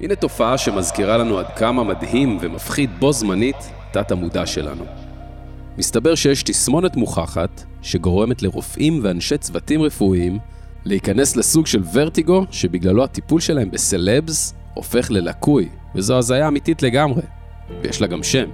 הנה תופעה שמזכירה לנו עד כמה מדהים ומפחיד בו זמנית תת המודע שלנו. מסתבר שיש תסמונת מוכחת שגורמת לרופאים ואנשי צוותים רפואיים להיכנס לסוג של ורטיגו שבגללו הטיפול שלהם בסלבס הופך ללקוי, וזו הזיה אמיתית לגמרי. ויש לה גם שם,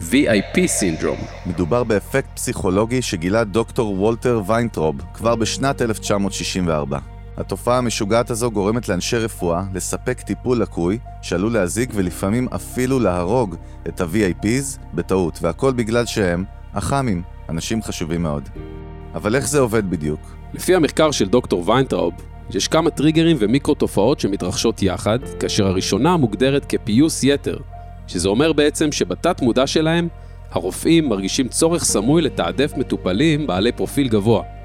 VIP סינדרום. מדובר באפקט פסיכולוגי שגילה דוקטור וולטר ויינטרוב כבר בשנת 1964. התופעה המשוגעת הזו גורמת לאנשי רפואה לספק טיפול לקוי שעלול להזיק ולפעמים אפילו להרוג את ה-VIPs בטעות, והכל בגלל שהם אח"מים, אנשים חשובים מאוד. אבל איך זה עובד בדיוק? לפי המחקר של דוקטור ויינטראוב, יש כמה טריגרים ומיקרו תופעות שמתרחשות יחד, כאשר הראשונה מוגדרת כפיוס יתר, שזה אומר בעצם שבתת מודע שלהם, הרופאים מרגישים צורך סמוי לתעדף מטופלים בעלי פרופיל גבוה.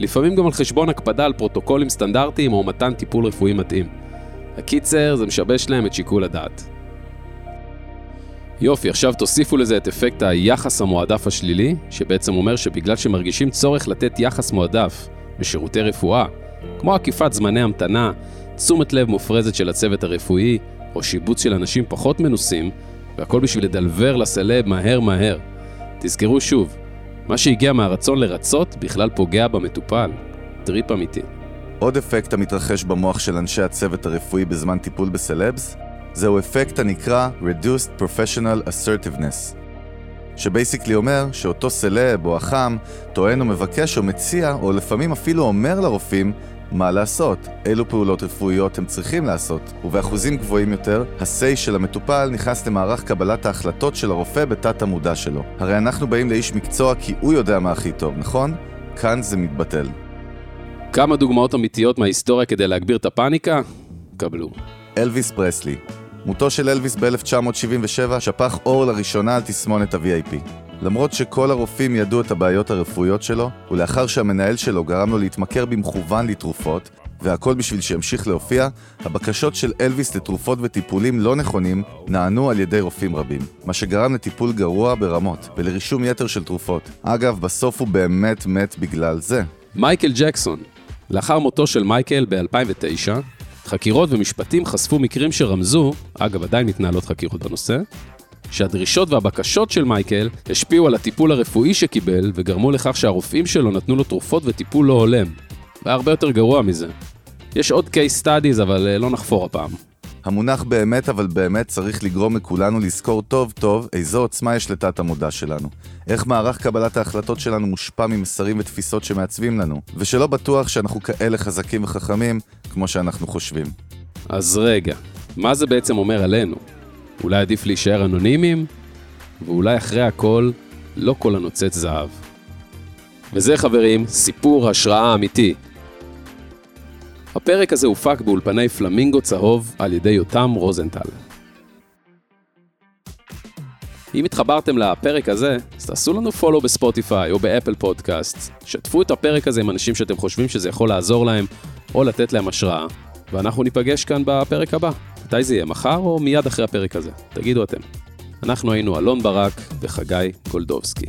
לפעמים גם על חשבון הקפדה על פרוטוקולים סטנדרטיים או מתן טיפול רפואי מתאים. הקיצר, זה משבש להם את שיקול הדעת. יופי, עכשיו תוסיפו לזה את אפקט היחס המועדף השלילי, שבעצם אומר שבגלל שמרגישים צורך לתת יחס מועדף בשירותי רפואה, כמו עקיפת זמני המתנה, תשומת לב מופרזת של הצוות הרפואי, או שיבוץ של אנשים פחות מנוסים, והכל בשביל לדלבר לסלב מהר מהר. תזכרו שוב, מה שהגיע מהרצון לרצות בכלל פוגע במטופל. טריפ אמיתי. עוד אפקט המתרחש במוח של אנשי הצוות הרפואי בזמן טיפול בסלבס, זהו אפקט הנקרא Reduced Professional Assertiveness, ש basically אומר שאותו סלב או אח"ם טוען או מבקש או מציע, או לפעמים אפילו אומר לרופאים, מה לעשות, אילו פעולות רפואיות הם צריכים לעשות, ובאחוזים גבוהים יותר, ה-say של המטופל נכנס למערך קבלת ההחלטות של הרופא בתת המודע שלו. הרי אנחנו באים לאיש מקצוע כי הוא יודע מה הכי טוב, נכון? כאן זה מתבטל. כמה דוגמאות אמיתיות מההיסטוריה כדי להגביר את הפאניקה? קבלו. אלוויס פרסלי מותו של אלוויס ב-1977 שפך אור לראשונה על תסמונת ה-VIP. למרות שכל הרופאים ידעו את הבעיות הרפואיות שלו, ולאחר שהמנהל שלו גרם לו להתמכר במכוון לתרופות, והכל בשביל שימשיך להופיע, הבקשות של אלוויס לתרופות וטיפולים לא נכונים נענו על ידי רופאים רבים, מה שגרם לטיפול גרוע ברמות ולרישום יתר של תרופות. אגב, בסוף הוא באמת מת בגלל זה. מייקל ג'קסון לאחר מותו של מייקל ב-2009, חקירות ומשפטים חשפו מקרים שרמזו, אגב עדיין מתנהלות חקירות בנושא, שהדרישות והבקשות של מייקל השפיעו על הטיפול הרפואי שקיבל וגרמו לכך שהרופאים שלו נתנו לו תרופות וטיפול לא הולם. והרבה יותר גרוע מזה. יש עוד case studies אבל אה, לא נחפור הפעם. המונח באמת אבל באמת צריך לגרום לכולנו לזכור טוב טוב איזו עוצמה יש לתת המודע שלנו. איך מערך קבלת ההחלטות שלנו מושפע ממסרים ותפיסות שמעצבים לנו, ושלא בטוח שאנחנו כאלה חזקים וחכמים כמו שאנחנו חושבים. אז רגע, מה זה בעצם אומר עלינו? אולי עדיף להישאר אנונימיים? ואולי אחרי הכל, לא כל הנוצץ זהב. וזה חברים, סיפור השראה אמיתי. הפרק הזה הופק באולפני פלמינגו צהוב על ידי יותם רוזנטל. אם התחברתם לפרק הזה, אז תעשו לנו פולו בספוטיפיי או באפל פודקאסט. שתפו את הפרק הזה עם אנשים שאתם חושבים שזה יכול לעזור להם או לתת להם השראה, ואנחנו ניפגש כאן בפרק הבא. מתי זה יהיה, מחר או מיד אחרי הפרק הזה? תגידו אתם. אנחנו היינו אלון ברק וחגי גולדובסקי.